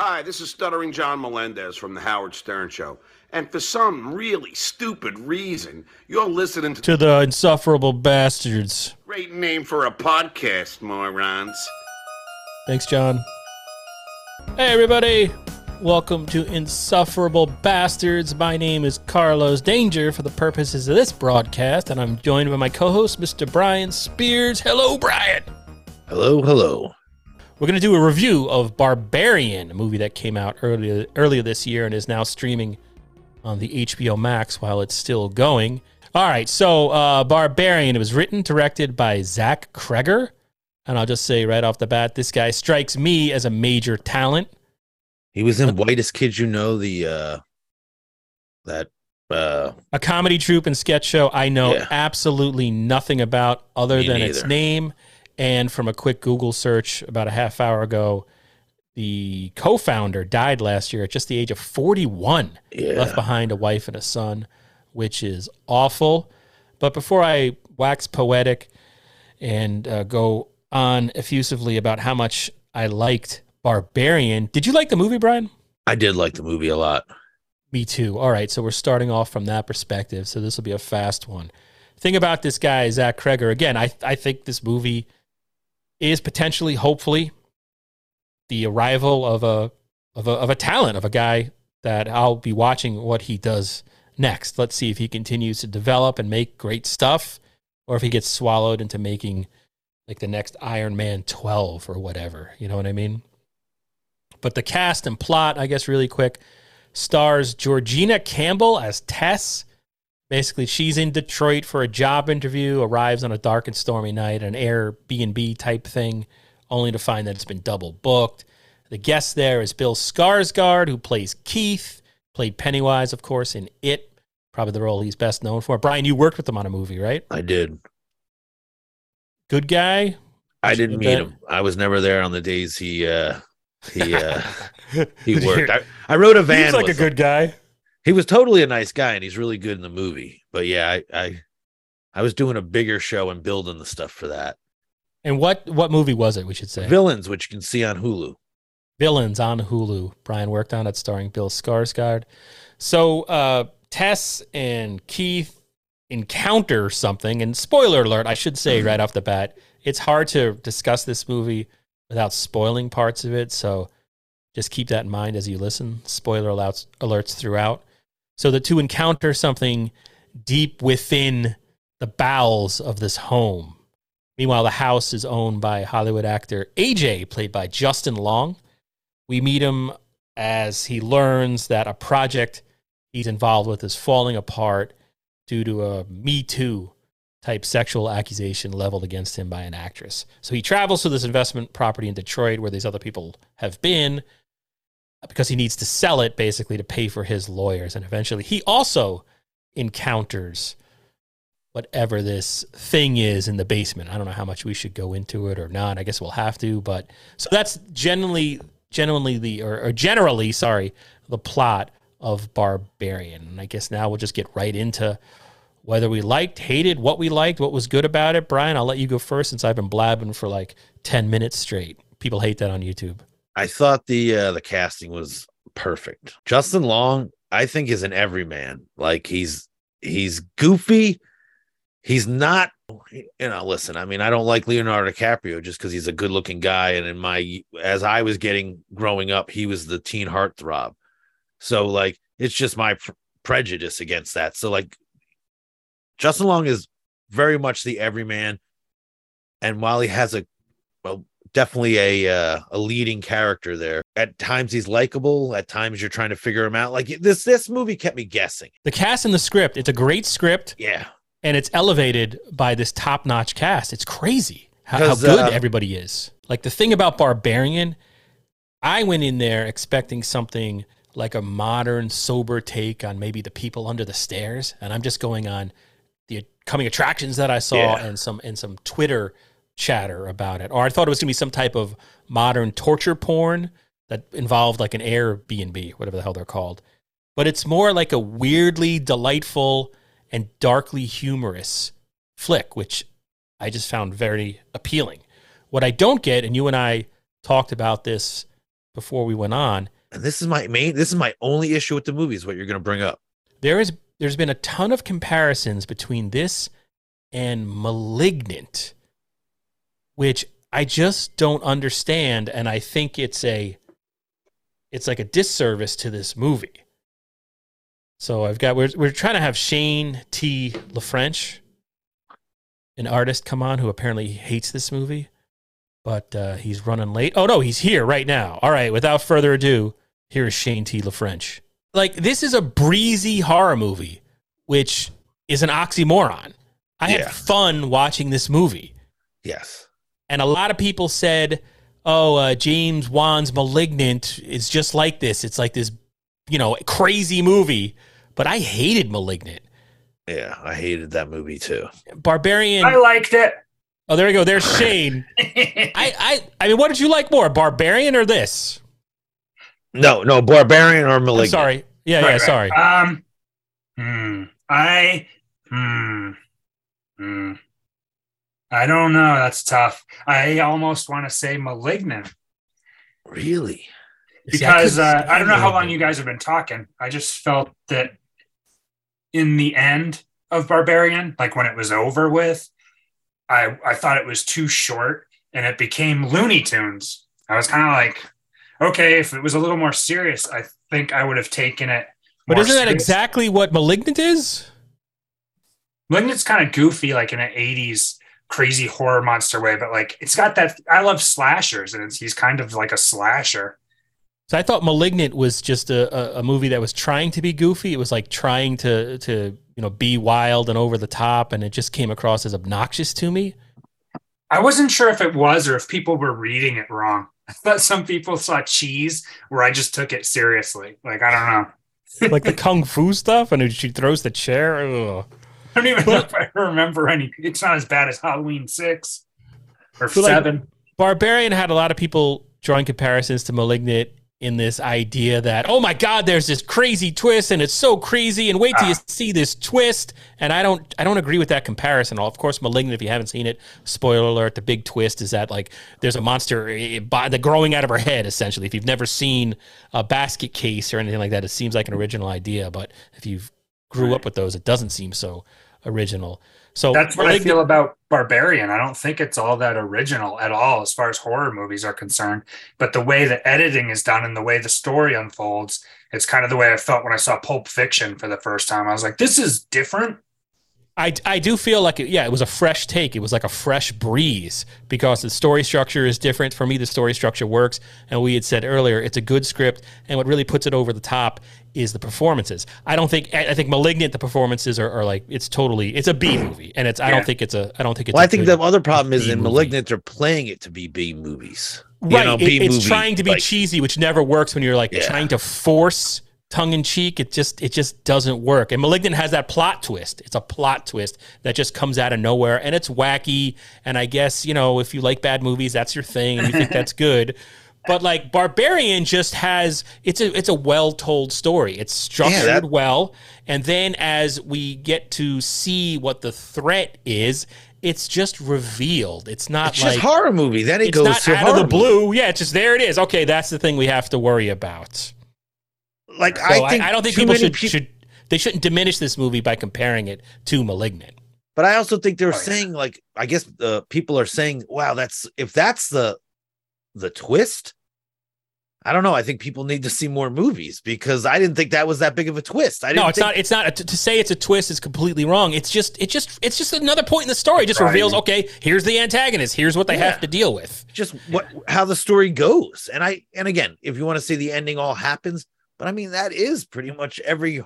Hi, this is Stuttering John Melendez from The Howard Stern Show. And for some really stupid reason, you're listening to, To the insufferable bastards. great name for a podcast, morons. Thanks, John. Hey, everybody. Welcome to Insufferable Bastards. My name is Carlos Danger for the purposes of this broadcast, and I'm joined by my co host, Mr. Brian Spears. Hello, Brian. Hello, hello. We're going to do a review of Barbarian, a movie that came out earlier earlier this year and is now streaming on the HBO Max while it's still going. All right, so uh, Barbarian. It was written, directed by Zach Cregger, and I'll just say right off the bat, this guy strikes me as a major talent. He was in Whitest Kids You Know, the uh that uh A comedy troupe and sketch show I know Yeah. absolutely nothing about other Me than its name. And from a quick Google search about a half hour ago, the co founder died last year at just the age of 41. yeah. left behind a wife and a son, which is awful. But before I wax poetic and uh, go on effusively about how much I liked Barbarian, did you like the movie, Brian? I did like the movie a lot. Me too. All right, so we're starting off from that perspective. So this will be a fast one. Thing about this guy, Zach Cregger. Again, I I think this movie is potentially, hopefully, the arrival of a of a of a talent of a guy that I'll be watching what he does next. Let's see if he continues to develop and make great stuff, or if he gets swallowed into making like the next Iron Man twelve or whatever. You know what I mean? But the cast and plot, I guess, really quick stars Georgina Campbell as Tess. Basically, she's in Detroit for a job interview, arrives on a dark and stormy night, an Airbnb type thing, only to find that it's been double booked. The guest there is Bill Skarsgård, who plays Keith, played Pennywise, of course, in It, probably the role he's best known for. Brian, you worked with him on a movie, right? I did. Good guy. I didn't meet him. I was never there on the days he uh he uh he worked. I, I rode a van. He's like a him. good guy. He was totally a nice guy and he's really good in the movie. But yeah, I I, I was doing a bigger show and building the stuff for that. And what what movie was it? We should say Villains, which you can see on Hulu. Villains on Hulu. Brian worked on it, starring Bill Skarsgård. So uh, Tess and Keith encounter something, and spoiler alert, I should say right off the bat, it's hard to discuss this movie without spoiling parts of it. So just keep that in mind as you listen. Spoiler alerts, alerts throughout. So the two encounter something deep within the bowels of this home. Meanwhile, the house is owned by Hollywood actor AJ, played by Justin Long. We meet him as he learns that a project he's involved with is falling apart due to a Me Too type sexual accusation leveled against him by an actress. So he travels to this investment property in Detroit where these other people have been because he needs to sell it basically to pay for his lawyers. And eventually he also encounters whatever this thing is in the basement. I don't know how much we should go into it or not. I guess we'll have to, but so that's generally genuinely the or, or generally, sorry, the plot of Barbarian. And I guess now we'll just get right into whether we liked, hated, what we liked, what was good about it. Brian, I'll let you go first since I've been blabbing for like 10 minutes straight. People hate that on YouTube. I thought the uh, the casting was perfect. Justin Long, I think, is an everyman. Like he's he's goofy. He's not, you know. Listen, I mean, I don't like Leonardo DiCaprio just because he's a good looking guy. And in my as I was getting growing up, he was the teen heartthrob. So like, it's just my pr- prejudice against that. So like, Justin Long is very much the everyman, and while he has a well, definitely a uh, a leading character there. At times he's likable. At times you're trying to figure him out. Like this this movie kept me guessing. The cast and the script, it's a great script Yeah, and it's elevated by this top-notch cast. It's crazy how, how good uh, everybody is. Like the thing about Barbarian, I went in there expecting something like a modern, sober take on maybe the people under the stairs, and I'm just going on the coming attractions that I saw Yeah. and some and some Twitter chatter about it. Or I thought it was going to be some type of modern torture porn that involved like an Airbnb, whatever the hell they're called. But it's more like a weirdly delightful and darkly humorous flick, which I just found very appealing. What I don't get, and you and I talked about this before we went on. And this is my main. This is my only issue with the movie. Is what you're going to bring up. There is there's been a ton of comparisons between this and Malignant, which I just don't understand, and I think it's a it's like a disservice to this movie. So I've got we're we're trying to have Shane T. LaFrench, an artist, come on who apparently hates this movie, but uh, he's running late. Oh no, he's here right now. All right, without further ado, here is Shane T. LaFrench. Like this is a breezy horror movie, which is an oxymoron. I Yeah. had fun watching this movie. Yes. And a lot of people said, "Oh, uh, James Wan's *Malignant* is just like this. It's like this, you know, crazy movie." But I hated *Malignant*. Yeah, I hated that movie too. Barbarian. I liked it. oh, there you go. There's Shane. I, I, I mean, what did you like more, Barbarian or this? No, no, Barbarian or I'm Malignant. sorry. Yeah, Right, yeah. right. Sorry. Um, hmm, I, hmm, hmm. I don't know. That's tough. I almost want to say malignant Really? See, I because uh, I don't know how long you guys have been talking. I just felt that in the end of Barbarian, like when it was over with, I I thought it was too short and it became Looney Tunes. I was kind of like, okay, if it was a little more serious, I think I would have taken it. But more isn't that serious. exactly what *Malignant* is? Malignant's kind of goofy, like in an '80s crazy horror monster way, but like it's got that. I love slashers, and it's, he's kind of like a slasher. So I thought *Malignant* was just a, a, a movie that was trying to be goofy. It was like trying to to you know be wild and over the top, and it just came across as obnoxious to me. I wasn't sure if it was or if people were reading it wrong. I thought some people saw cheese where I just took it seriously. Like I don't know. like the kung fu stuff, and she throws the chair. Ugh. I don't even know if I remember any. It's not as bad as Halloween six or But, like, seven. Barbarian had a lot of people drawing comparisons to Malignant in this idea that oh my god, there's this crazy twist, and it's so crazy, and wait till you Ah. see this twist. And I don't, I don't agree with that comparison. Of course, Malignant. If you haven't seen it, spoiler alert: the big twist is that like there's a monster eh, by the growing out of her head. Essentially, if you've never seen a basket case or anything like that, it seems like an original idea. But if you've grew up with those, it doesn't seem so original. So That's what I feel about Barbarian. I don't think it's all that original at all as far as horror movies are concerned. But the way the editing is done and the way the story unfolds, it's kind of the way I felt when I saw Pulp Fiction for the first time. I was like, this is different. I, I do feel like it, yeah, it was a fresh take. It was like a fresh breeze because the story structure is different. For me, the story structure works, and we had said earlier it's a good script, and what really puts it over the top is the performances. I don't think I I think *Malignant* the performances are, are like it's totally it's a B movie, and it's I Yeah. don't think it's a I don't think it's. Well, I I think the other problem is B in movie. *Malignant* they're playing it to be B movies. You right. know, it- B it's movie, trying to be like- cheesy, which never works when you're like Yeah. trying to force tongue in cheek. It just it just doesn't work. And *Malignant* has that plot twist. It's a plot twist that just comes out of nowhere, and it's wacky. And I guess you know if you like bad movies, that's your thing, and you think that's good. But like *Barbarian* just has it's a it's a well told story. It's structured that- well, and then as we get to see what the threat is. It's just revealed. It's not It's like just horror movie. Then it it's goes not to out of the blue. Yeah, it's just there. It is. Okay, that's the thing we have to worry about. Movie. Like So I I, think I, don't think people should, peop- should they shouldn't diminish this movie by comparing it to *Malignant*. But I also think they're Oh, yeah. saying like I guess uh, people are saying, "Wow, that's if that's the the twist." I don't know. I think people need to see more movies because I didn't think that was that big of a twist. I didn't. No, it's think- not. It's not. To, to say it's a twist is completely wrong. It's just. It just. It's just another point in the story. It just Right. reveals. Okay, here's the antagonist. Here's what they Yeah. have to deal with. just what how the story goes. And I and again, if you want to see the ending all happens, but I mean that is pretty much every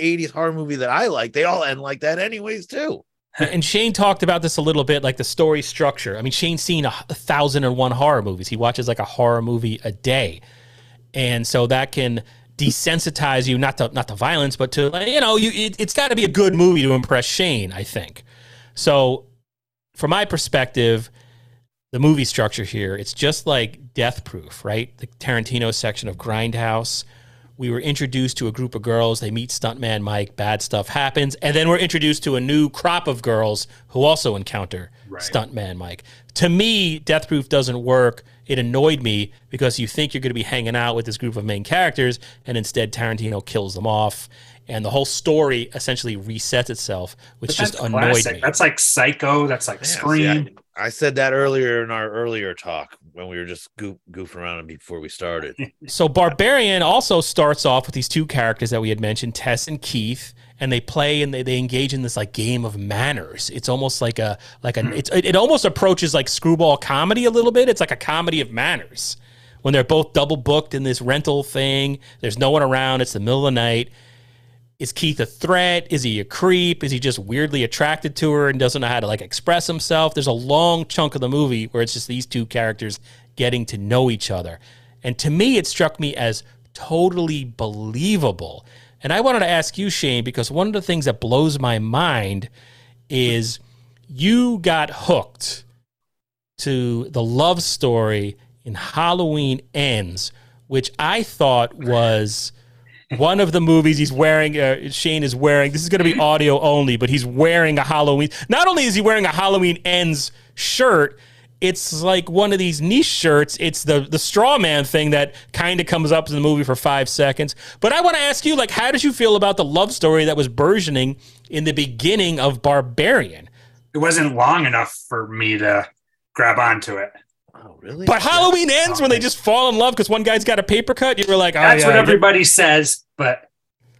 80s horror movie that I like. They all end like that anyways too. and Shane talked about this a little bit, like the story structure. I mean, Shane's seen a, a thousand and one horror movies. He watches like a horror movie a day, and so that can desensitize you not to not to violence, but to you know, you it, it's got to be a good movie to impress Shane. I think. So, from my perspective, the movie structure here, it's just like Death Proof, right? The Tarantino section of Grindhouse. We were introduced to a group of girls. They meet stuntman Mike. Bad stuff happens, and then we're introduced to a new crop of girls who also encounter Right. stuntman Mike. To me, Death Proof doesn't work it annoyed me because you think you're going to be hanging out with this group of main characters, and instead Tarantino kills them off, and the whole story essentially resets itself, which just that's annoyed classic. me. That's like Psycho. That's like Yeah, see, Scream. I, I said that earlier in our earlier talk when we were just goof, goofing around before we started. So Barbarian also starts off with these two characters that we had mentioned, Tess and Keith, and they play and they, they engage in this like game of manners. It's almost like a like a hmm. it's it, it almost approaches like screwball comedy a little bit. It's like a comedy of manners. When they're both double booked in this rental thing, there's no one around, it's the middle of the night. Is Keith a threat? Is he a creep? Is he just weirdly attracted to her and doesn't know how to like express himself? There's a long chunk of the movie where it's just these two characters getting to know each other. And to me, it struck me as totally believable. And I wanted to ask you, Shane, because one of the things that blows my mind is you got hooked to the love story in Halloween Ends, which I thought was one of the movies he's wearing. Uh, Shane is wearing. This is going to be audio only, but he's wearing a Halloween. Not only is he wearing a Halloween Ends shirt, it's like one of these niche shirts. It's the the straw man thing that kind of comes up in the movie for five seconds. But I want to ask you, like, how did you feel about the love story that was burgeoning in the beginning of Barbarian? It wasn't long enough for me to grab onto it. Oh, really? But Halloween ends when they just fall in love because one guy's got a paper cut. You were like, oh, That's yeah, what everybody says, but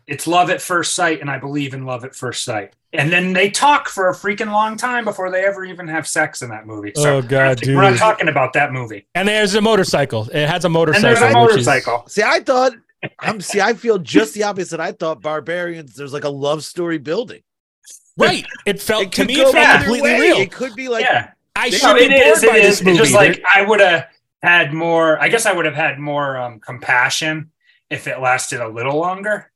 it's love at first sight, and I believe in love at first sight. And then they talk for a freaking long time before they ever even have sex in that movie. Oh, God, we're not talking about that movie. And there's a motorcycle. It has a And motorcycle. there's a which is- motorcycle. See, I thought I'm see, I feel just the opposite. I thought barbarians, there's like a love story building. right. It felt It to me. It felt completely way. real. It could be like yeah, I No, should no, be it bored is. by It this is. movie. It's just like. I would have had more. I guess I would have had more um, compassion if it lasted a little longer.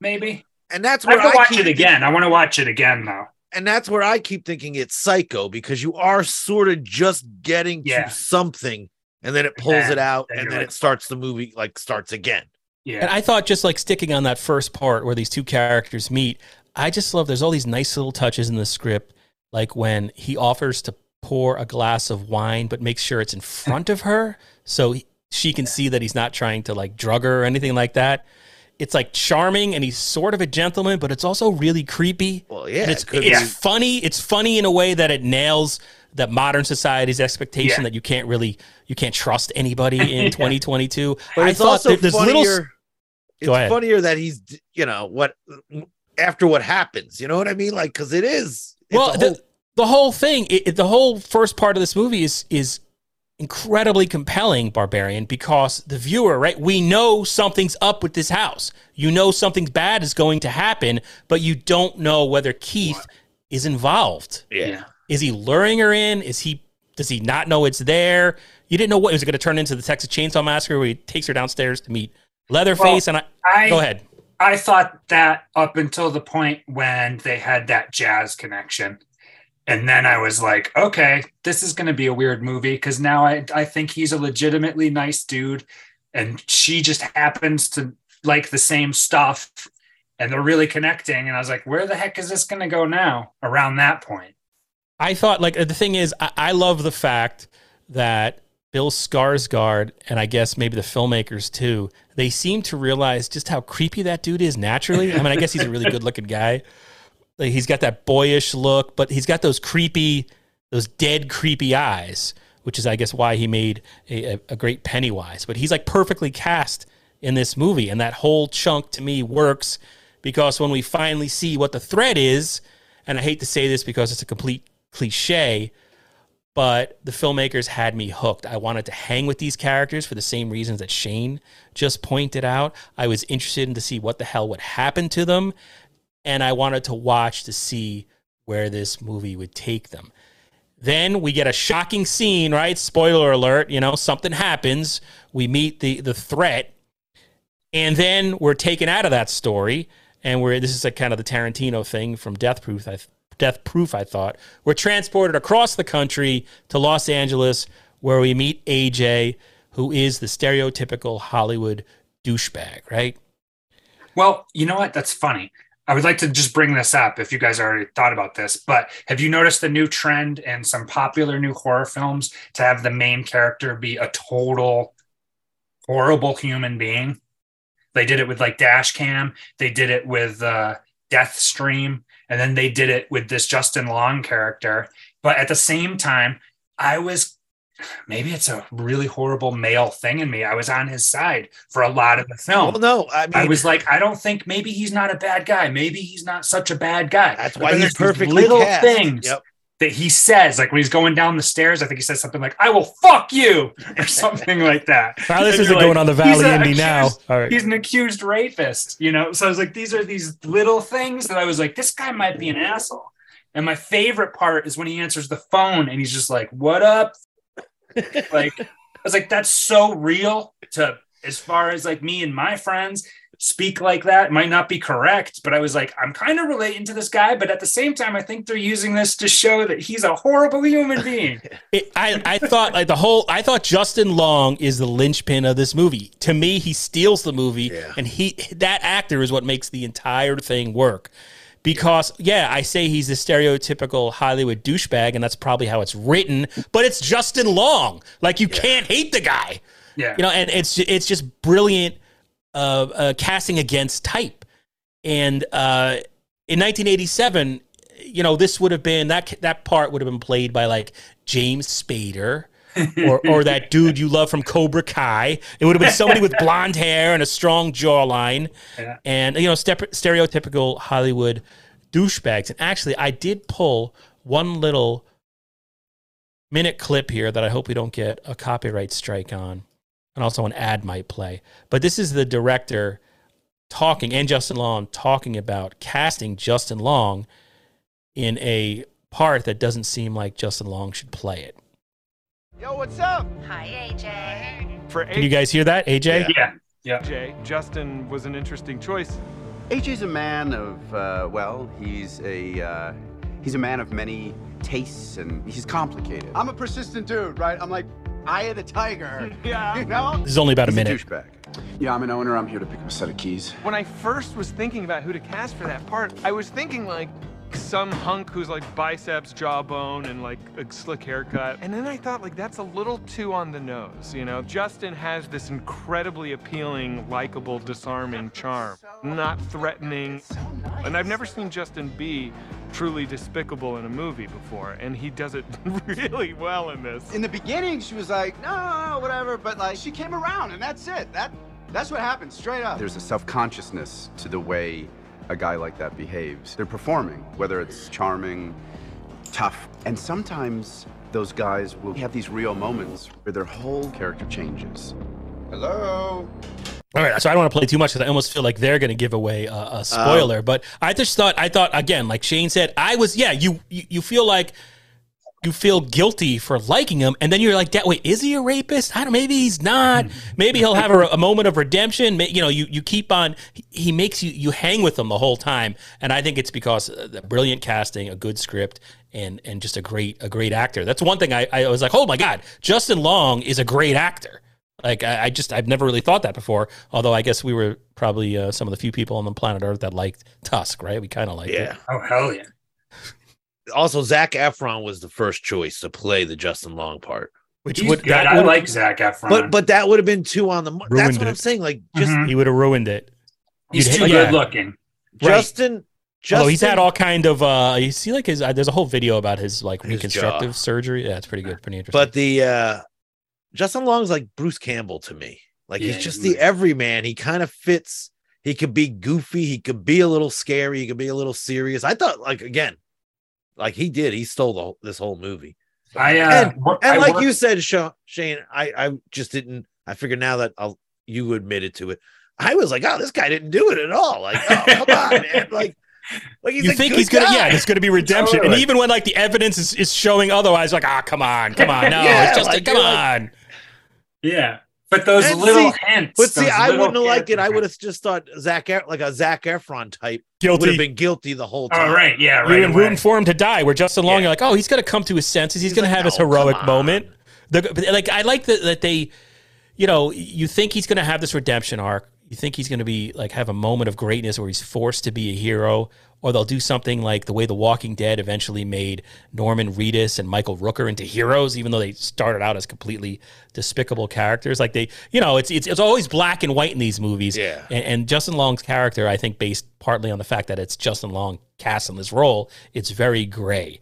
Maybe and that's I where have to I watch keep it again. I want to watch it again though. and that's where I keep thinking it's psycho because you are sort of just getting Yeah. to something and then it pulls then- it out then and then like, it starts the movie like starts again. Yeah, And I thought just like sticking on that first part where these two characters meet, I just love there's all these nice little touches in the script, like when he offers to pour a glass of wine, but makes sure it's in front of her so he- she can see that he's not trying to like drug her or anything like that. It's like charming and he's sort of a gentleman, but it's also really creepy. Well, yeah, And it's it it's be- funny. It's funny in a way that it nails that modern society's expectation Yeah. that you can't really you can't trust anybody in 2022. but I it's thought also there- there's funnier. little it's Go ahead. funnier that he's you know what after what happens. You know what I mean? Like because it is. It's well a the, whole- the whole thing it, it- the whole first part of this movie is is incredibly compelling barbarian because the viewer right we know something's up with this house. You know something bad is going to happen but you don't know whether keith is involved. Yeah. is he luring her in? Is he does he not know it's there? You didn't know what is it going to turn into the texas chainsaw massacre where he takes her downstairs to meet leatherface and i I go ahead I thought that up until the point when they had that jazz connection. And then I was like, okay, this is going to be a weird movie because now I, I think he's a legitimately nice dude. And she just happens to like the same stuff. And they're really connecting. And I was like, where the heck is this going to go now around that point? I thought like the thing is I, I love the fact that Bill Skarsgård and I guess maybe the filmmakers too, they seem to realize just how creepy that dude is naturally. I mean, I guess he's a really good looking guy. Like he's got that boyish look, but he's got those creepy, those dead creepy eyes, which is I guess why he made a, a, a great Pennywise. But he's like perfectly cast in this movie, and that whole chunk to me works because when we finally see what the threat is, and I hate to say this because it's a complete cliche, but the filmmakers had me hooked. I wanted to hang with these characters for the same reasons that Shane just pointed out. I was interested in to see what the hell would happen to them, and I wanted to watch to see where this movie would take them. Then we get a shocking scene, right? Spoiler alert, you know, something happens. We meet the the threat, and then we're taken out of that story, and we're this is like kind of the Tarantino thing from Death Proof. I Death Proof, I thought. We're transported across the country to Los Angeles, where we meet AJ, who is the stereotypical Hollywood douchebag, right? Well, you know what? That's funny. I would like to just bring this up if you guys already thought about this, but have you noticed the new trend in some popular new horror films to have the main character be a total horrible human being? They did it with like Dash Cam, they did it with uh, Deadstream, and then they did it with this Justin Long character. But at the same time, I was maybe it's a really horrible male thing in me. I was on his side for a lot of the film. Well, no, I mean, I was like, I don't think maybe he's not a bad guy. Maybe he's not such a bad guy. That's But why then he's perfectly little cast. things Yep. That he says, like when he's going down the stairs. I think he says something like, "I will fuck you" or something like that. Now this isn't you're going on the Valley now. accused- All right. He's an accused rapist, you know. So I was like, these are these little things that I was like, this guy might be an asshole. And my favorite part is when he answers the phone and he's just like, "What up?" like I was like, that's so real to as far as like me and my friends speak like that. It might not be correct, but I was like, I'm kind of relating to this guy, but at the same time, I think they're using this to show that he's a horrible human being. It, I, I thought like the whole I thought Justin Long is the linchpin of this movie. To me, he steals the movie, Yeah. and he that actor is what makes the entire thing work. Because yeah, I say he's the stereotypical Hollywood douchebag, and that's probably how it's written. But it's Justin Long. Like you can't hate the guy, Yeah. you know. And it's it's just brilliant uh, uh, casting against type. And uh, in 1987, you know, this would have been that that part would have been played by like James Spader. or, or that dude you love from Cobra Kai. It would have been somebody with blonde hair and a strong jawline, Yeah. and you know step- stereotypical Hollywood douchebags. And actually, I did pull one little minute clip here that I hope we don't get a copyright strike on, and also an ad might play. But this is the director talking and Justin Long talking about casting Justin Long in a part that doesn't seem like Justin Long should play it. Yo, what's up? Hi, AJ. For Can you guys hear that, AJ? Yeah. Yeah. AJ, Justin was an interesting choice. AJ's a man of, uh, well, he's a, uh, he's a man of many tastes and he's complicated. I'm a persistent dude, right? I'm like, eye of the tiger. Yeah. You know? This is only about a He's minute. douchebag. Yeah, I'm an owner. I'm here to pick up a set of keys. When I first was thinking about who to cast for that part, I was thinking like some hunk who's like biceps, jawbone, and like a slick haircut. And then I thought like that's a little too on the nose, you know? Justin has this incredibly appealing, likable, disarming charm. Not threatening. And I've never seen Justin be truly despicable in a movie before, and he does it really well in this. In the beginning, she was like, no, no, no, whatever. But like, she came around, and that's it. That, that's what happened, straight up. There's a self-consciousness to the way a guy like that behaves. They're performing, whether it's charming, tough, and sometimes those guys will have these real moments where their whole character changes. Hello. All right, so I don't want to play too much because I almost feel like they're going to give away a, a spoiler. Um, but I just thought, I thought again, like Shane said, I was, yeah, you, you, you feel like you feel guilty for liking him, and then you're like, that wait, is he a rapist? I don't. Maybe he's not. Maybe he'll have a, a moment of redemption. You know, you you keep on. he- makes you you hang with him the whole time, and I think it's because uh, the brilliant casting, a good script, and and just a great a great actor. That's one thing I I was like, oh my god, Justin Long is a great actor. Like I, I just I've never really thought that before. Although I guess we were probably uh, some of the few people on the planet Earth that liked Tusk, right? We kind of liked it. Yeah. Oh hell yeah. Also, Zac Efron was the first choice to play the Justin Long part. Which He's would good. that I like Zac Efron. But but that would have been two on the. mo- That's Ruined what I'm saying. Like just Mhm. he would have ruined it. he's You'd too hate- yeah. good looking. Right. Justin. Justin. Although he's had all kind of uh you see like his uh, there's a whole video about his like His reconstructive jaw. surgery. Yeah, it's pretty good, pretty interesting. But the uh Justin Long's like Bruce Campbell to me. Like Yeah, he's just he's the everyman. He kind of fits. He could be goofy. He could be a little scary. He could be a little serious. I thought, like again, like he did. He stole the whole, this whole movie. I uh, And- wor- And I like work- you said, Sha- Shane, I I just didn't. I figured now that I'll you admitted to it. I was like, oh, this guy didn't do it at all. Like, oh, come on, man. Like, like he's you think good he's gonna guy. yeah, there's gonna be redemption. And even when like the evidence is, is showing otherwise, like, ah, come on, come on. No, Yeah, it's just like, come you're like- on. yeah, but those And little see- hints. But see, I wouldn't have liked it. I would have just thought Zac, E- like a Zac Efron type, would Guilty. have been guilty the whole oh, time. Oh right, yeah, You're right. rooting for him to die. Where Justin Long, Yeah. you're like, oh, he's gonna come to his senses. He's, He's gonna have his "No, come heroic on." moment. The, but, like I like that that they, you know, you think he's gonna have this redemption arc. You think he's going to be like have a moment of greatness where he's forced to be a hero, or they'll do something like the way The Walking Dead eventually made Norman Reedus and Michael Rooker into heroes, even though they started out as completely despicable characters. Like they, you know, it's it's, it's always black and white in these movies. Yeah. And, and Justin Long's character, I think, based partly on the fact that it's Justin Long cast in this role, it's very gray.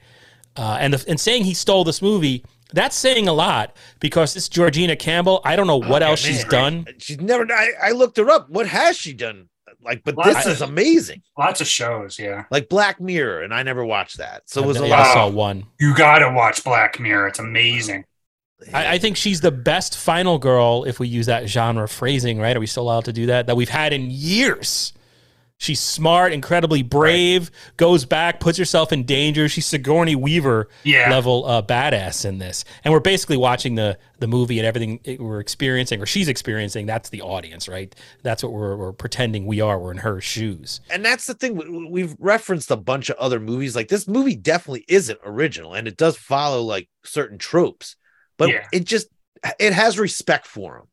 Uh, and the, and saying he stole this movie, that's saying a lot because this Georgina Campbell, I don't know what Oh, else she's done. She's never. I, I looked her up. What has she done? Like, but Lots this of- is amazing. Lots of shows, yeah. Like Black Mirror, and I never watched that. So it was a Yeah, I saw one. You gotta watch Black Mirror. It's amazing. I, I think she's the best final girl, if we use that genre phrasing, right? Are we still allowed to do that? That we've had in years. She's smart, incredibly brave, goes back, puts herself in danger. She's Sigourney Weaver Yeah. level uh, badass in this. And we're basically watching the the movie and everything we're experiencing, or she's experiencing. That's the audience, right? That's what we're, we're pretending we are. We're in her shoes. and that's the thing. we- We've referenced a bunch of other movies. Like this movie definitely isn't original, and it does follow like certain tropes, but Yeah. it just it has respect for them.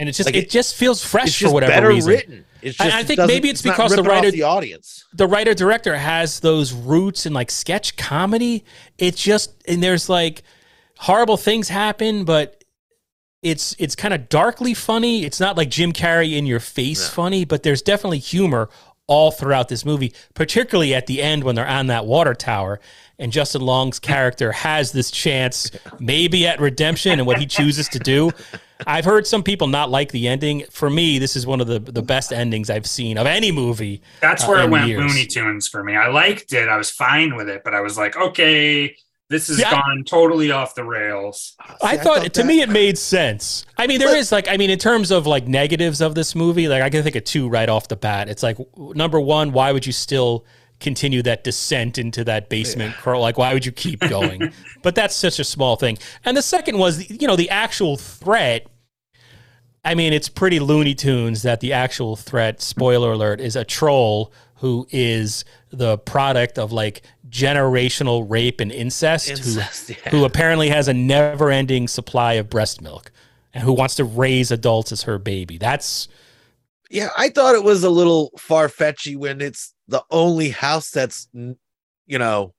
And it's just Like it, it- just feels fresh It's for whatever better reason. written. It's I- just, I it think doesn't- maybe it's not because the writer- the audience. the writer director has those roots in like sketch comedy. It's just and there's like horrible things happen, but it's it's kind of darkly funny. It's not like Jim Carrey in your face funny, but there's definitely humor all throughout this movie, particularly at the end when they're on that water tower and Justin Long's character has this chance maybe at redemption and what he chooses to do. I've heard some people not like the ending. For me, this is one of the the best endings I've seen of any movie. That's uh, where it went years. Looney Tunes for me. I liked it. I was fine with it, but I was like, okay, this has Yeah. gone totally off the rails. I See, thought, to that- me it made sense. I mean, there is But- like I mean, in terms of like negatives of this movie, like I can think of two right off the bat. It's like number one, why would you still continue that descent into that basement curl? Like, why would you keep going? but that's such a small thing. And the second was, you know, the actual threat. I mean, it's pretty Looney Tunes that the actual threat, spoiler alert, is a troll who is the product of like generational rape and incest, who- Incest, yeah. who apparently has a never ending supply of breast milk and who wants to raise adults as her baby. That's Yeah, I thought it was a little far fetchy when it's the only house that's, you know.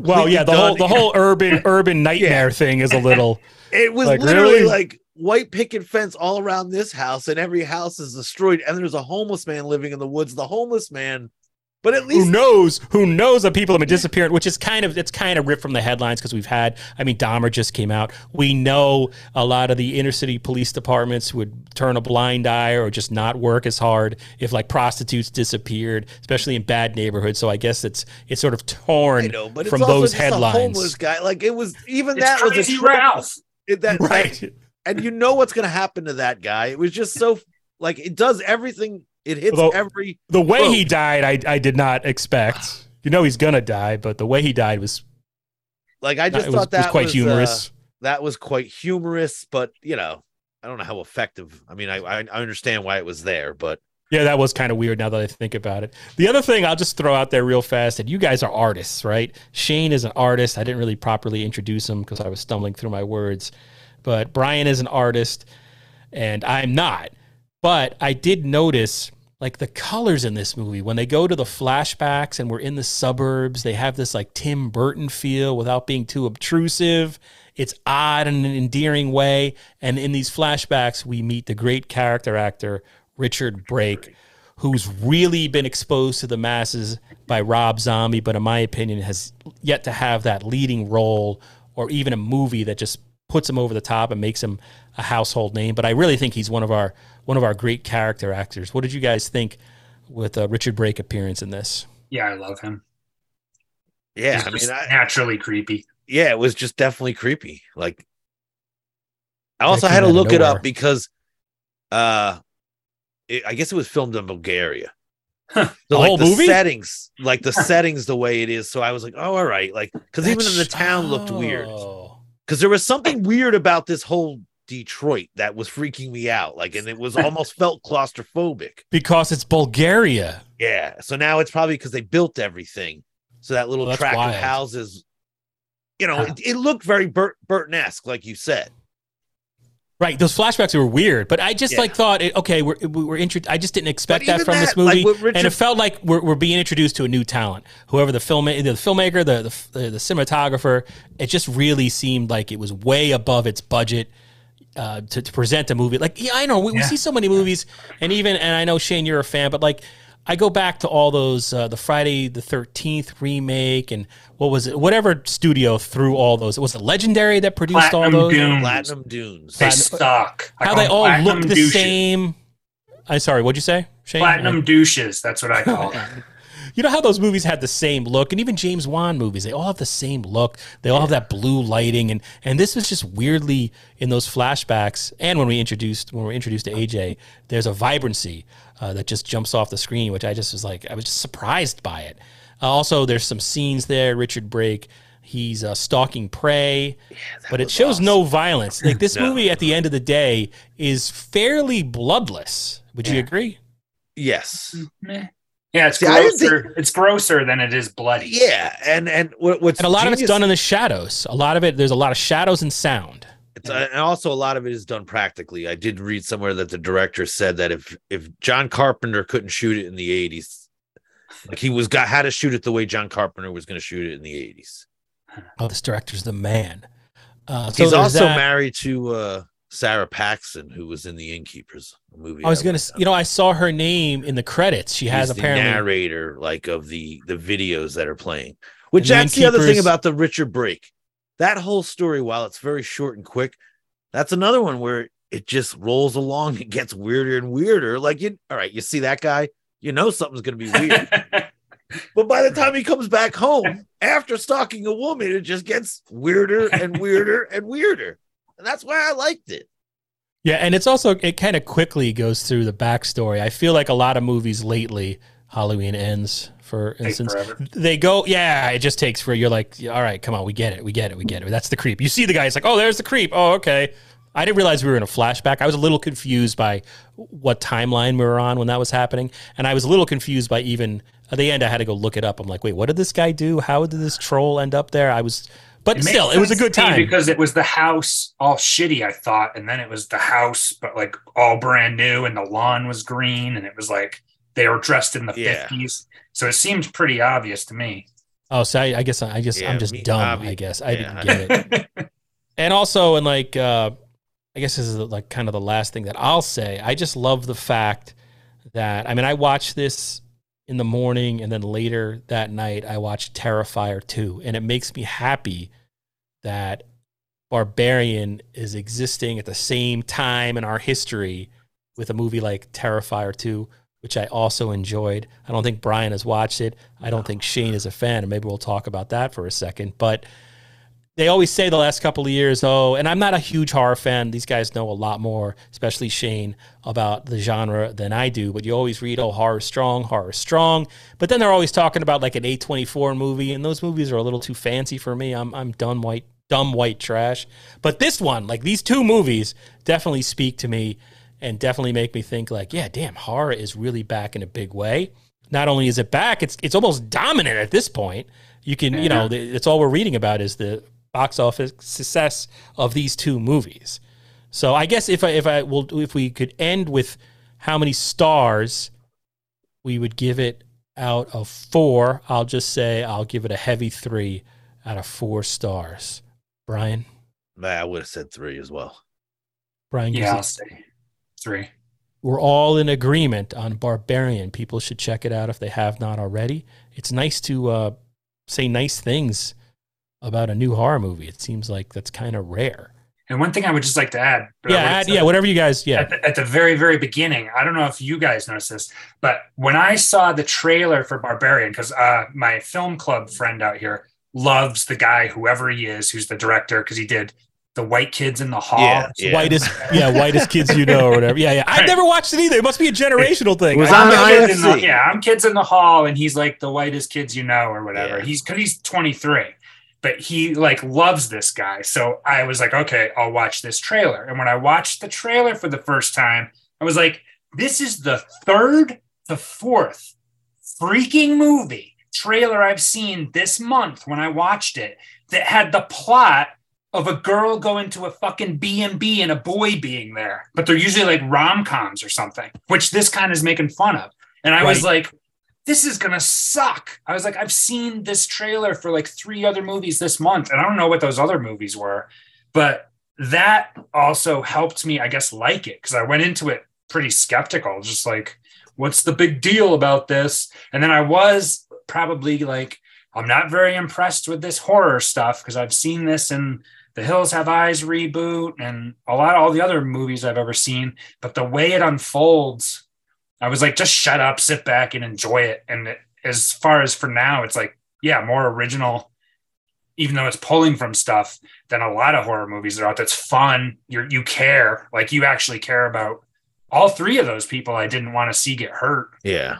well, yeah, the whole the whole urban urban nightmare thing is a little It was Like, literally really? like white picket fence all around this house, and every house is destroyed. And there's a homeless man living in the woods. The homeless man, but at least who knows who knows that people have been disappearing, which is kind of it's kind of ripped from the headlines because we've had. I mean, Dahmer just came out. We know a lot of the inner city police departments would turn a blind eye or just not work as hard if like prostitutes disappeared, especially in bad neighborhoods. So I guess it's it's sort of torn know, but from it's also those just a headlines. homeless guy. Like it was even It's that was a crazy trope. Ralph. It- that, Right. that- and you know what's gonna happen to that guy. It was just so like it does everything. It hits Although- every The way Bro. he died, I I did not expect. You know he's gonna die, but the way he died was like I just was, thought that was quite was, humorous. uh, that was quite humorous, but you know, I don't know how effective. I mean, I I, I understand why it was there, but Yeah, that was kind of weird now that I think about it. The other thing I'll just throw out there real fast that you guys are artists, right? Shane is an artist. I didn't really properly introduce him because I was stumbling through my words. But Brian is an artist and I'm not. But I did notice like the colors in this movie when they go to the flashbacks and we're in the suburbs, they have this like Tim Burton feel without being too obtrusive. It's odd in an endearing way. And in these flashbacks, we meet the great character actor Richard Brake, who's really been exposed to the masses by Rob Zombie, but in my opinion, has yet to have that leading role or even a movie that just puts him over the top and makes him a household name. But I really think he's one of our one of our great character actors. What did you guys think with uh, Richard Brake appearance in this? Yeah, I love him. yeah, He's I mean, I, naturally creepy. yeah, it was just definitely creepy. Like, I also had to look it up because, uh, it, I guess it was filmed in Bulgaria. Huh. So The like whole the movie? settings, like the settings, the way it is. So I was like, oh, all right, like because even in the town looked weird. Because there was something weird about this whole Detroit that was freaking me out. Like, and it was almost felt claustrophobic. Because it's Bulgaria. Yeah. So now it's probably because they built everything. So that little Well, tract of houses, you know, it, it looked very Burt Burton esque, like you said. Right, those flashbacks were weird, but I just Yeah. like thought, it, okay, we're we we're intro- I just didn't expect that from this that, like movie, with Richard- and it felt like we're, we're being introduced to a new talent. Whoever the film, the filmmaker, the the, the cinematographer, it just really seemed like it was way above its budget uh, to, to present a movie. Like, yeah, I know we, we see so many movies, and even and I know Shane, you're a fan, but like. I go back to all those uh, the Friday the Thirteenth remake and what was it? Whatever studio threw all those. It was it Legendary that produced Platinum all those? Dunes. Platinum Dunes. They Platinum- suck. How they all platinum look the douches. same. I'm sorry, what'd you say, Shane? Platinum douches. That's what I call them. You know how those movies had the same look, and even James Wan movies, they all have the same look. They all have that blue lighting, and and this was just weirdly in those flashbacks. And when we introduced when we were introduced to AJ, there's a vibrancy uh, that just jumps off the screen, which I just was like, I was just surprised by it. Uh, also, there's some scenes there. Richard Brake, he's uh, stalking prey, but it shows awesome. no violence. Like this No. movie, at the end of the day, is fairly bloodless. Would you agree? Yes. Meh. Yeah, it's See, I didn't grosser. It's grosser than it is bloody. Yeah, and and what's And a lot of it's done in the shadows. A lot of it, there's a lot of shadows and sound. It's, uh, and also a lot of it is done practically. I did read somewhere that the director said that if if John Carpenter couldn't shoot it in the eighties, like he was got had to shoot it the way John Carpenter was going to shoot it in the eighties. Oh, this director's the man. Uh, so He's also that. married to uh, Sara Paxton, who was in The Innkeepers, a movie. I was I gonna, you know, I saw her name in the credits. She has He's the apparently. narrator like of the the videos that are playing. Which And that's the other thing about the richard brake. That whole story while it's very short and quick that's another one where it just rolls along. And gets weirder and weirder. Like you all right you see that guy? You know something's going to be weird. But by the time he comes back home after stalking a woman it just gets weirder and weirder and weirder and that's why i liked it Yeah, and it's also it kind of quickly goes through the backstory. I feel like a lot of movies lately, Halloween ends, for instance, they go, yeah, it just takes for you're like, all right, come on, we get it, we get it, we get it. That's the creep. You see the guy, it's like, oh, there's the creep. Oh, okay. I didn't realize we were in a flashback. I was a little confused by what timeline we were on when that was happening, and I was a little confused by even at the end. I had to go look it up. I'm like, wait, what did this guy do? How did this troll end up there? I was, but It still, it was a good time. because it was the house all shitty, I thought, and then it was the house, but like all brand new, and the lawn was green, and it was like they were dressed in the Yeah. fifties. So it seemed pretty obvious to me. Oh, so I, I guess I guess Yeah, I'm just me- dumb. obvi- I guess I yeah. didn't get it. and also, and like, uh, I guess this is like kind of the last thing that I'll say. I just love the fact that I mean, I watched this in the morning, and then later that night, I watched Terrifier two, and it makes me happy that Barbarian is existing at the same time in our history with a movie like Terrifier two. Which I also enjoyed. I don't think Brian has watched it. I don't think Shane is a fan, and maybe we'll talk about that for a second. But they always say the last couple of years, oh, and I'm not a huge horror fan. These guys know a lot more, especially Shane, about the genre than I do. But you always read, oh, horror strong, horror strong. But then they're always talking about like an A24 movie, and those movies are a little too fancy for me. I'm I'm done white, dumb white trash. But this one, like these two movies, definitely speak to me and definitely make me think like, yeah, damn, horror is really back in a big way. Not only is it back, it's it's almost dominant at this point. You can, you know, it's all we're reading about is the box office success of these two movies. So I guess if I if I will if we could end with how many stars we would give it out of four, I'll just say I'll give it a heavy three out of four stars. Brian, Nah, i would have said three as well Brian, Yeah, I'll say three. we're all in agreement on Barbarian. People should check it out if they have not already. It's nice to uh, say nice things about a new horror movie. It seems like that's kind of rare. And one thing I would just like to add, yeah, would've add, said yeah, whatever you guys, yeah. at, the, at the very, very beginning, I don't know if you guys noticed this, but when I saw the trailer for Barbarian, because uh, my film club friend out here loves the guy, whoever he is, who's the director, because he did the White Kids in the Hall. Yeah, yeah. Whitest, yeah, whitest kids you know, or whatever. Yeah, yeah. I've Right. never watched it either. It must be a generational thing. It was I- on I'm kids in the- yeah, I'm kids in the hall, and he's like the whitest kids you know, or whatever. Yeah. He's because he's 23, but he like loves this guy. So I was like, okay, I'll watch this trailer. And when I watched the trailer for the first time, I was like, this is the third to fourth freaking movie trailer I've seen this month when I watched it that had the plot of a girl going to a fucking B&B and a boy being there. But they're usually like rom-coms or something, which this kind is making fun of. And I was like, this is gonna suck. I was like, I've seen this trailer for like three other movies this month, and I don't know what those other movies were, but that also helped me, I guess, like it because I went into it pretty skeptical, just like, what's the big deal about this? And then I was probably like, I'm not very impressed with this horror stuff because I've seen this in the Hills Have Eyes reboot and a lot of all the other movies I've ever seen. But the way it unfolds, I was like, just shut up, sit back, and enjoy it. And it, as far as for now, it's like, yeah, more original, even though it's pulling from stuff than a lot of horror movies that are out. That's fun. You you care, like you actually care about all three of those people. I didn't want to see get hurt. Yeah.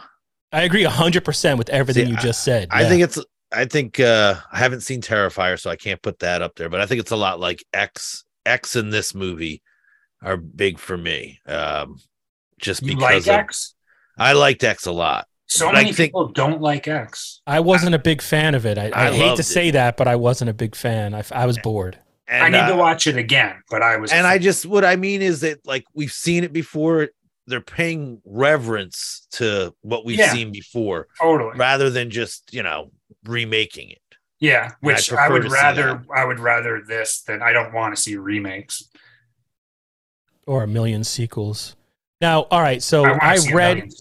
I agree hundred percent with everything See, you just said. I Yeah. think it's I think uh I haven't seen Terrifier, so I can't put that up there, but I think it's a lot like X X in this movie are big for me. Um just You because like of- X? I liked X a lot. So But I many think- people don't like X. I wasn't a big fan of it. I, I, I hate to loved it. say that, but I wasn't a big fan. I, I was bored. And, I need to uh, watch it again, but I was and I just what I mean is that like we've seen it before. They're paying reverence to what we've Yeah. seen before totally rather than just, you know, remaking it. yeah. Which I, prefer would rather I would rather this than I don't want to see remakes. or a million sequels. Now, all right. So I, I, read.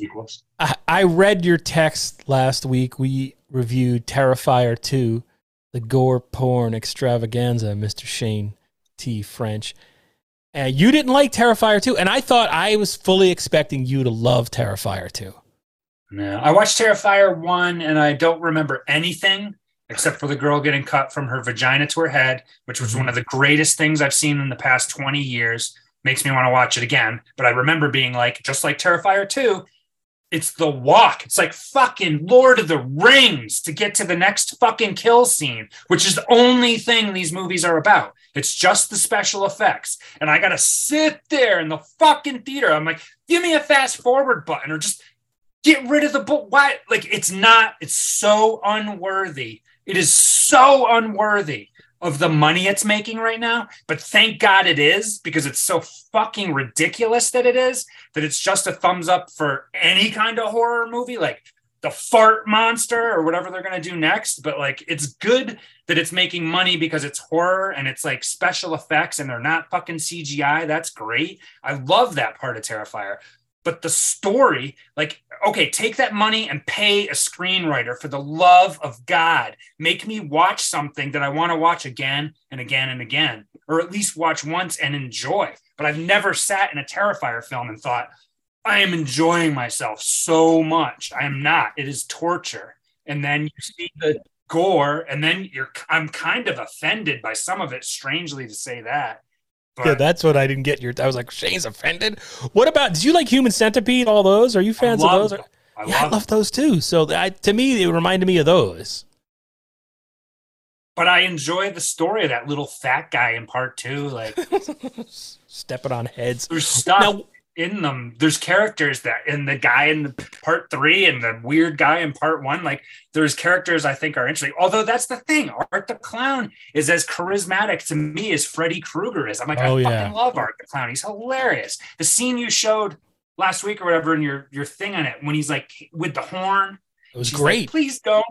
I, I read your text last week. We reviewed Terrifier 2, the gore porn extravaganza, Mr. Shane T. French. And you didn't like Terrifier 2, and I thought I was fully expecting you to love Terrifier 2. No, I watched Terrifier one, and I don't remember anything except for the girl getting cut from her vagina to her head, which was one mm-hmm. of the greatest things I've seen in the past twenty years. Makes me want to watch it again. But I remember being like, just like Terrifier two, it's the walk. It's like fucking Lord of the Rings to get to the next fucking kill scene, which is the only thing these movies are about. It's just the special effects. And I gotta sit there in the fucking theater. I'm like, give me a fast forward button or just get rid of the book. Why? Like, it's not, it's so unworthy. It is so unworthy of the money it's making right now. But thank God it is because it's so fucking ridiculous that it is that it's just a thumbs up for any kind of horror movie, like the fart monster or whatever they're going to do next. But like, it's good that it's making money because it's horror and it's like special effects and they're not fucking CGI. That's great. I love that part of Terrifier. But the story, like, okay, take that money and pay a screenwriter for the love of God. Make me watch something that I want to watch again and again and again, or at least watch once and enjoy. But I've never sat in a Terrifier film and thought, I am enjoying myself so much. I am not. It is torture. And then you see the gore, and then you're I'm kind of offended by some of it, strangely to say that. But Yeah, that's what I didn't get. Your, I was like, Shane's offended. What about? Did you like Human Centipede? All those? Are you fans of love those? I yeah, I love love those too. So I, to me, it reminded me of those. but I enjoy the story of that little fat guy in part two. Like Stepping on heads. there's stuff Now, in them. There's characters that in the guy in the part three and the weird guy in part one. Like there's characters I think are interesting. Although that's the thing, Art the Clown is as charismatic to me as Freddy Krueger is. I'm like, Oh, I yeah. fucking love Art the Clown. He's hilarious. The scene you showed last week or whatever in your your thing on it when he's like with the horn. it was She's like, great. Please don't.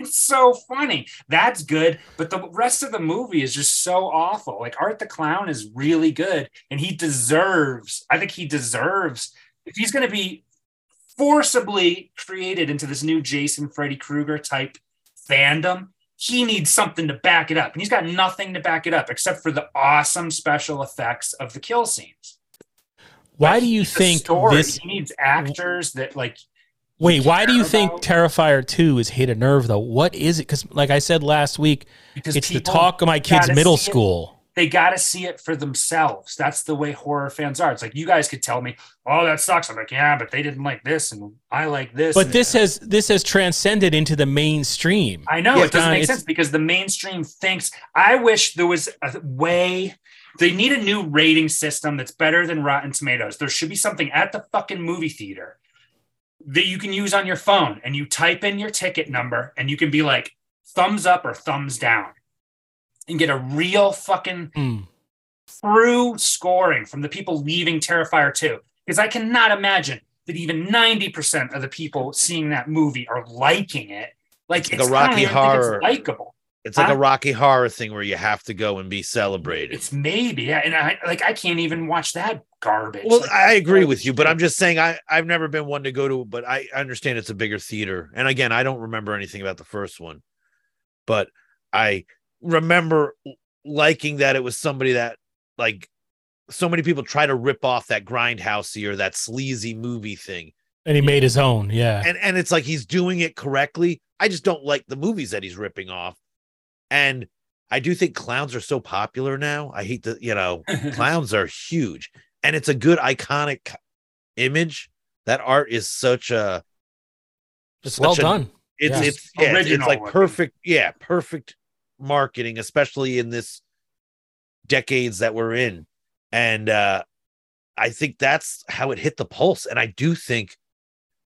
It's so funny. That's good. But the rest of the movie is just so awful. Like Art the Clown is really good. And he deserves, I think he deserves, if he's going to be forcibly created into this new Jason Freddy Krueger type fandom, he needs something to back it up. And he's got nothing to back it up except for the awesome special effects of the kill scenes. Why do you think story, this? He needs actors that like Wait, why do you think Terrifier 2 is hit a nerve though? What is it? Because, like I said last week, because it's the talk of my kids' middle see it. school. they got to see it for themselves. That's the way horror fans are. It's like you guys could tell me, "Oh, that sucks." I'm like, "Yeah, but they didn't like this, and I like this." But this has this has transcended into the mainstream. I know Yeah, it doesn't make sense because the mainstream thinks. I wish there was a way. They need a new rating system that's better than Rotten Tomatoes. There should be something at the fucking movie theater that you can use on your phone, and you type in your ticket number, and you can be like thumbs up or thumbs down. and get a real fucking Mm. through scoring from the people leaving Terrifier 2. Because I cannot imagine that even 90% of the people seeing that movie are liking it. Like, like it's a Rocky I don't even think Horror. It's likable. It's like Huh? a Rocky Horror thing where you have to go and be celebrated. It's maybe, yeah. And I like I can't even watch that garbage. Well, Like, I agree with you, but. I'm just saying I I've never been one to go to, but I understand it's a bigger theater. And again, I don't remember anything about the first one, but I remember liking that it was somebody that like so many people try to rip off that grindhousey or that sleazy movie thing. And he made his own. Yeah. And and it's like he's doing it correctly. I just don't like the movies that he's ripping off. And I do think clowns are so popular now. I hate to, you know, clowns are huge and it's a good iconic image that art is such a It's such well a- done. it's Yeah. it's yeah, it's- it's like looking. perfect yeah perfect marketing especially in this decades that we're in and uh i think that's how it hit the pulse and i do think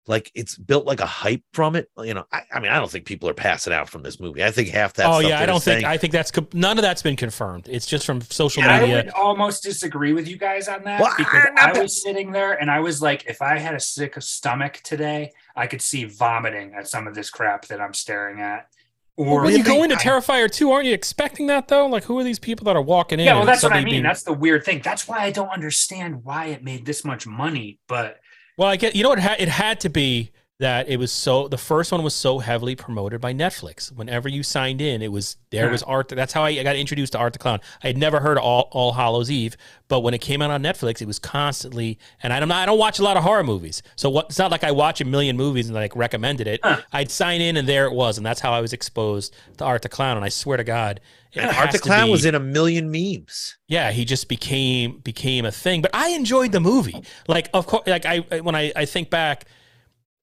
like it's built like a hype from it you know i, I mean i don't think people are passing out from this movie i think half that oh stuff yeah, I don't think saying- I think that's none of that's been confirmed. It's just from social I media. I would almost disagree with you guys on that Well, I- because I'm I was sitting there and I was like, if I had a sick stomach today, I could see vomiting at some of this crap that I'm staring at. Or when you go into I- Terrifier 2, aren't you expecting that though? Like who are these people that are walking in? yeah, well, that's what I mean. being- That's the weird thing. That's why I don't understand why it made this much money. But Well, I get you know what it had, it had to be that it was so the first one was so heavily promoted by Netflix. Whenever you signed in, it was there Yeah. was Art. That's how I got introduced to Art the Clown. I had never heard of All, All Hallows Eve, but when it came out on Netflix, it was constantly. And I don't I don't watch a lot of horror movies, so what, it's not like I watch a million movies and like recommended it. Huh. I'd sign in and there it was, and that's how I was exposed to Art the Clown. And I swear to God, it and art the clown be- was in a million memes yeah he just became became a thing but i enjoyed the movie like of course like i I- when i i think back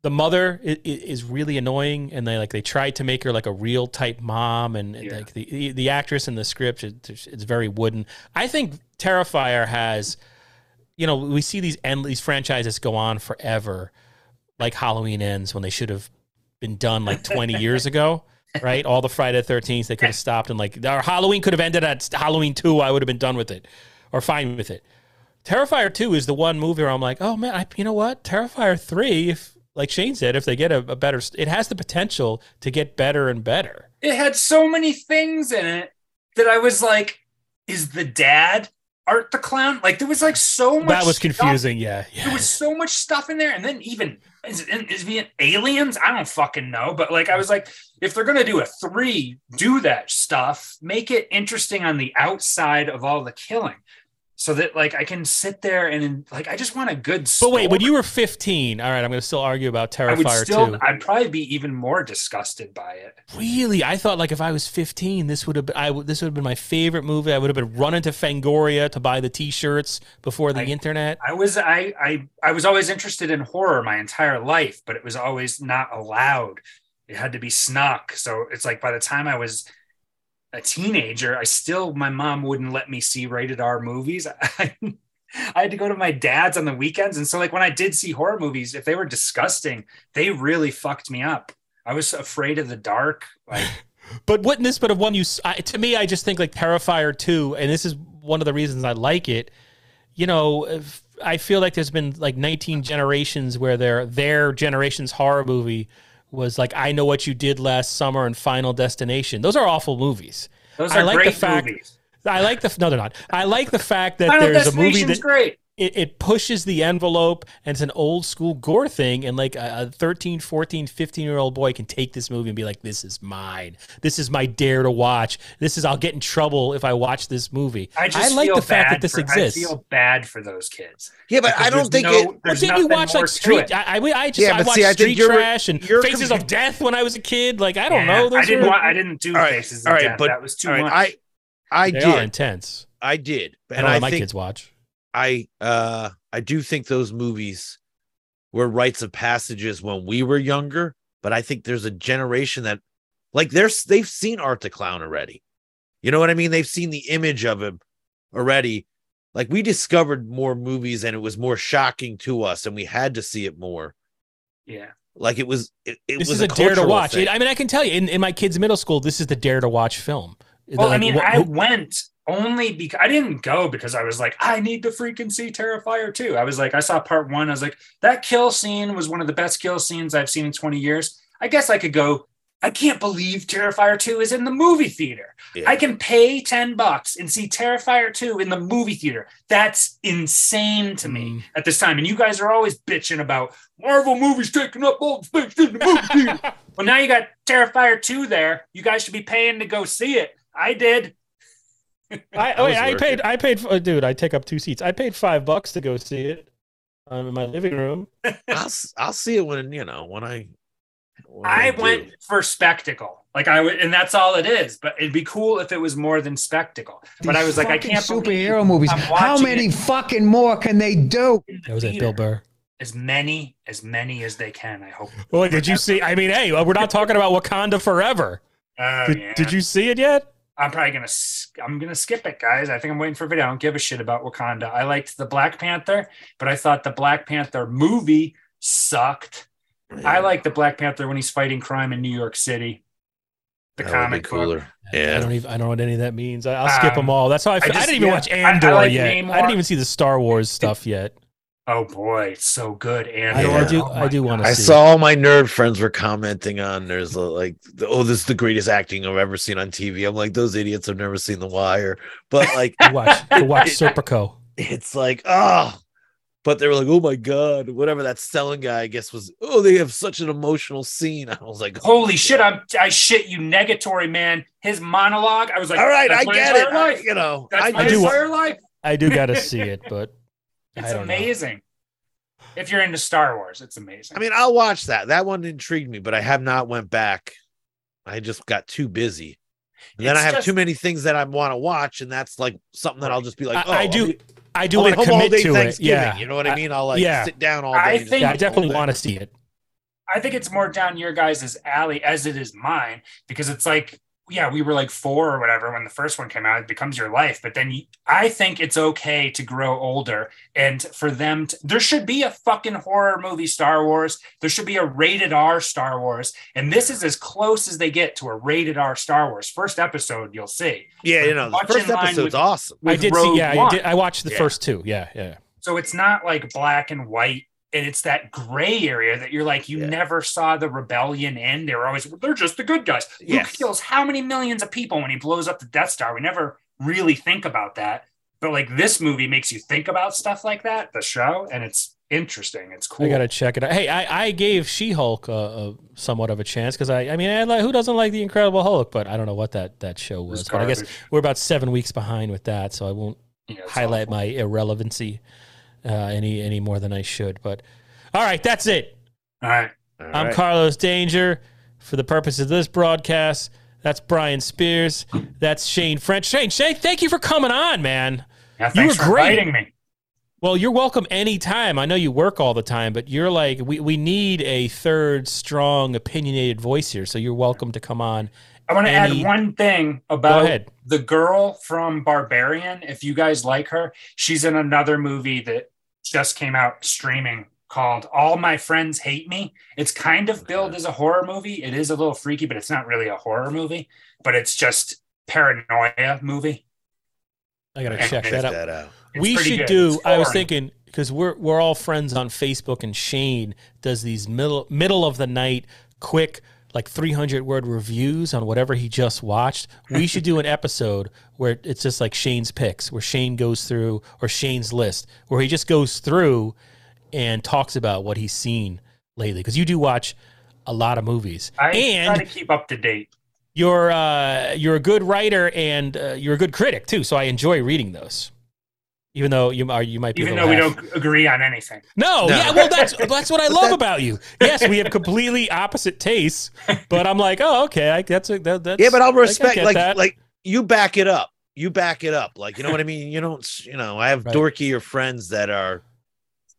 the mother is, is really annoying and they like they tried to make her like a real type mom and Yeah. like the the actress in the script it's, it's very wooden. I think terrifier has you know we see these end these franchises go on forever like halloween ends when they should have been done like 20 years ago right? All the friday the 13th they could have stopped and like our halloween could have ended at halloween 2 i would have been done with it or fine with it. Terrifier 2 is the one movie where i'm like oh man I, you know what? Terrifier 3 if like shane said if they get a, a better it has the potential to get better and better it had so many things in it that I was like, is the dad Art the Clown? Like there was like so much that was stuff confusing yeah There was so much stuff in there, and then even is it, is it aliens? I don't fucking know, but like I was like, if they're gonna do a three, do that stuff, make it interesting on the outside of all the killing, so that like I can sit there and like I just want a good. but wait when you were 15 all right i'm going to still argue about I would terrifier still, 2 I'd probably be even more disgusted by it. Really, I thought like if I was 15, this would have been I would this would have been my favorite movie. I would have been running to Fangoria to buy the T-shirts before the I- internet. I was I I I was always interested in horror my entire life, but it was always not allowed. It had to be snuck. So it's like by the time I was a teenager, I still my mom wouldn't let me see rated R movies. I, had to go to my dad's on the weekends, and so like when I did see horror movies, if they were disgusting, they really fucked me up. I was afraid of the dark. Like But wouldn't this but of one you I, to me I just think like Terrifier 2 and this is one of the reasons I like it. You know, if, I feel like there's been like 19 generations where their their generation's horror movie was like I know what you did last summer and Final Destination. Those are awful movies. those I are like the great fact- movies. I like the no they're not. I like the fact that Final there's a movie Destination's that great. It, it pushes the envelope and it's an old school gore thing and like a, a 13 14 15 year old boy can take this movie and be like this is mine this is my dare to watch this is i'll get in trouble if i watch this movie I just like feel the fact bad that this for, exists I feel bad for those kids. yeah but Because i don't think no- it well, there's didn't you watch more like street. I, I, I just Yeah, I watched see, I street you're- trash and you're faces confu- of death when i was a kid like i don't Yeah, know those I didn't were, want. I didn't do All right, faces. all of right, death. but- that was too all right, much. i i they did are intense i did and don't i, my think kids watch I uh I do think those movies were rites of passages when we were younger, but I think there's a generation that like there's they've seen Art the Clown already. You know what I mean? They've seen the image of him already. Like we discovered more movies and it was more shocking to us and we had to see it more. yeah. Like it was it, it this was is a, dare to watch thing. i mean i can tell you in, in my kids middle school this is the dare to watch film Well, I mean, what- I went only because I didn't go because I was like, I need to freaking see Terrifier 2. I was like, I saw part one. I was like, that kill scene was one of the best kill scenes I've seen in 20 years. I guess I could go. I can't believe Terrifier 2 is in the movie theater. Yeah. I can pay 10 bucks and see Terrifier 2 in the movie theater. That's insane to me Mm. at this time. And you guys are always bitching about Marvel movies taking up all the space in the movie theater. well, now you got Terrifier 2 there. You guys should be paying to go see it. I did. I, was wait, I paid. it. I paid. uh, Dude, I take up two seats. I paid five bucks to go see it. um, in my living room. I'll s- I'll see it when you know when I. When I do. went for spectacle. Like I would, and that's all it is. But it'd be cool if it was more than spectacle. But I was like, I can't believe superhero movies. How many it fucking more can they do? That was it. Bill Burr. As many, as many as they can. I hope. Well, did you see? I mean, hey, we're not talking about Wakanda forever. Oh, Did, yeah. did you see it yet? I'm probably gonna. I'm gonna skip it, guys. I think I'm waiting for a video. I don't give a shit about Wakanda. I liked the Black Panther, but I thought the Black Panther movie sucked. I like the Black Panther when he's fighting crime in New York City. The That would be comic book. Yeah, I don't even. I don't know what any of that means. I, I'll skip Um, them all. That's how I. Feel. I, just- didn't even yeah, watch I- I Andor like yet. Namor. I didn't even see the Star Wars stuff yet. Oh boy, it's so good. And I, Yeah. do. Oh I do want to I see. saw all my nerd friends were commenting on there's a, like oh this is the greatest acting I've ever seen on TV. I'm like those idiots have never seen The Wire, but like Go watch. Go watch Serpico. it's like oh, but they were like oh my god whatever that selling guy I guess was oh they have such an emotional scene. I was like oh Holy shit! I'm I shit you, negatory man. His monologue. I was like, all right I get it. entire I- you know That's I my I do- entire life. I do got to see it, but I It's don't know. amazing. If you're into Star Wars, it's amazing. I mean I'll watch that. That one intrigued me, but I have not went back. I just got too busy. And then I have just- too many things that I want to watch, and that's like something that I'll just be like, I- oh, I I'll do- be- I do I'll want to home all commit day to it. Thanksgiving. Yeah, You know what I, I- mean? I'll like yeah. sit down all I day. and just think- Yeah, I watch the whole definitely want to see it. I think it's more down your guys' alley as it is mine because it's like, yeah, we were like four or whatever when the first one came out. It becomes your life, but then you, I think it's okay to grow older and for them. To, there should be a fucking horror movie Star Wars. There should be a rated R Star Wars, and this is as close as they get to a rated R Star Wars. First episode, you'll see. Yeah, you know, the first episode's with- awesome. I did Rogue see. Yeah, I, did, I watched the Yeah. first two. Yeah, yeah. So it's not like black and white. And it's that gray area that you're like, you Yeah. never saw the rebellion end. They were always, they're just the good guys. Luke Yes. kills how many millions of people when he blows up the Death Star? We never really think about that. But like this movie makes you think about stuff like that, the show, and it's interesting. It's cool. I gotta check it out. Hey, I, I gave She-Hulk uh, uh, somewhat of a chance because I I mean I like who doesn't like the Incredible Hulk, but I don't know what that that show was. It's But I guess we're about seven weeks behind with that, so I won't Yeah, highlight awful. my irrelevancy uh, any any more than I should. But all right, that's it. All right. All I'm right. Carlos Danger. For the purpose of this broadcast, that's Brian Spears. That's Shane French. Shane, Shane, thank you for coming on, man. Yeah, You thanks were for great. inviting me. Well, you're welcome anytime. I know you work all the time, but you're like we, we need a third strong opinionated voice here. So you're welcome to come on. I want to add one thing about the girl from Barbarian. If you guys like her, she's in another movie that just came out streaming called All My Friends Hate Me. It's kind of billed as a horror movie. It is a little freaky, but it's not really a horror movie, but it's just paranoia movie. I gotta Okay, check check that out. that out. It's we should good. do. I was thinking because we're we're all friends on Facebook, and Shane does these middle middle of the night quick like 300 word reviews on whatever he just watched. We should do an episode where it's just like Shane's picks, where Shane goes through or Shane's list, where he just goes through and talks about what he's seen lately. Because you do watch a lot of movies, I and try to keep up to date. you're uh, you're a good writer and uh, you're a good critic too. So I enjoy reading those, even though you are you might be Even though we half- don't agree on anything. No, No. yeah, well that's that's what I love about you. Yes, we have completely opposite tastes, but I'm like, oh, okay, I, that's a, that, that's Yeah, but I'll I- I respect like that. like you back it up. You back it up. Like you know what I mean. You don't. You know, I have Right. dorkier friends that are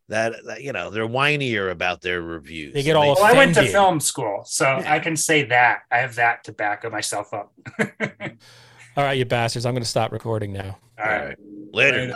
that, that you know they're whinier about their reviews. They get all Well, I went to film school, so I can say that. I have that to back myself up. all right, you bastards, I'm going to stop recording now. All right. later. Later.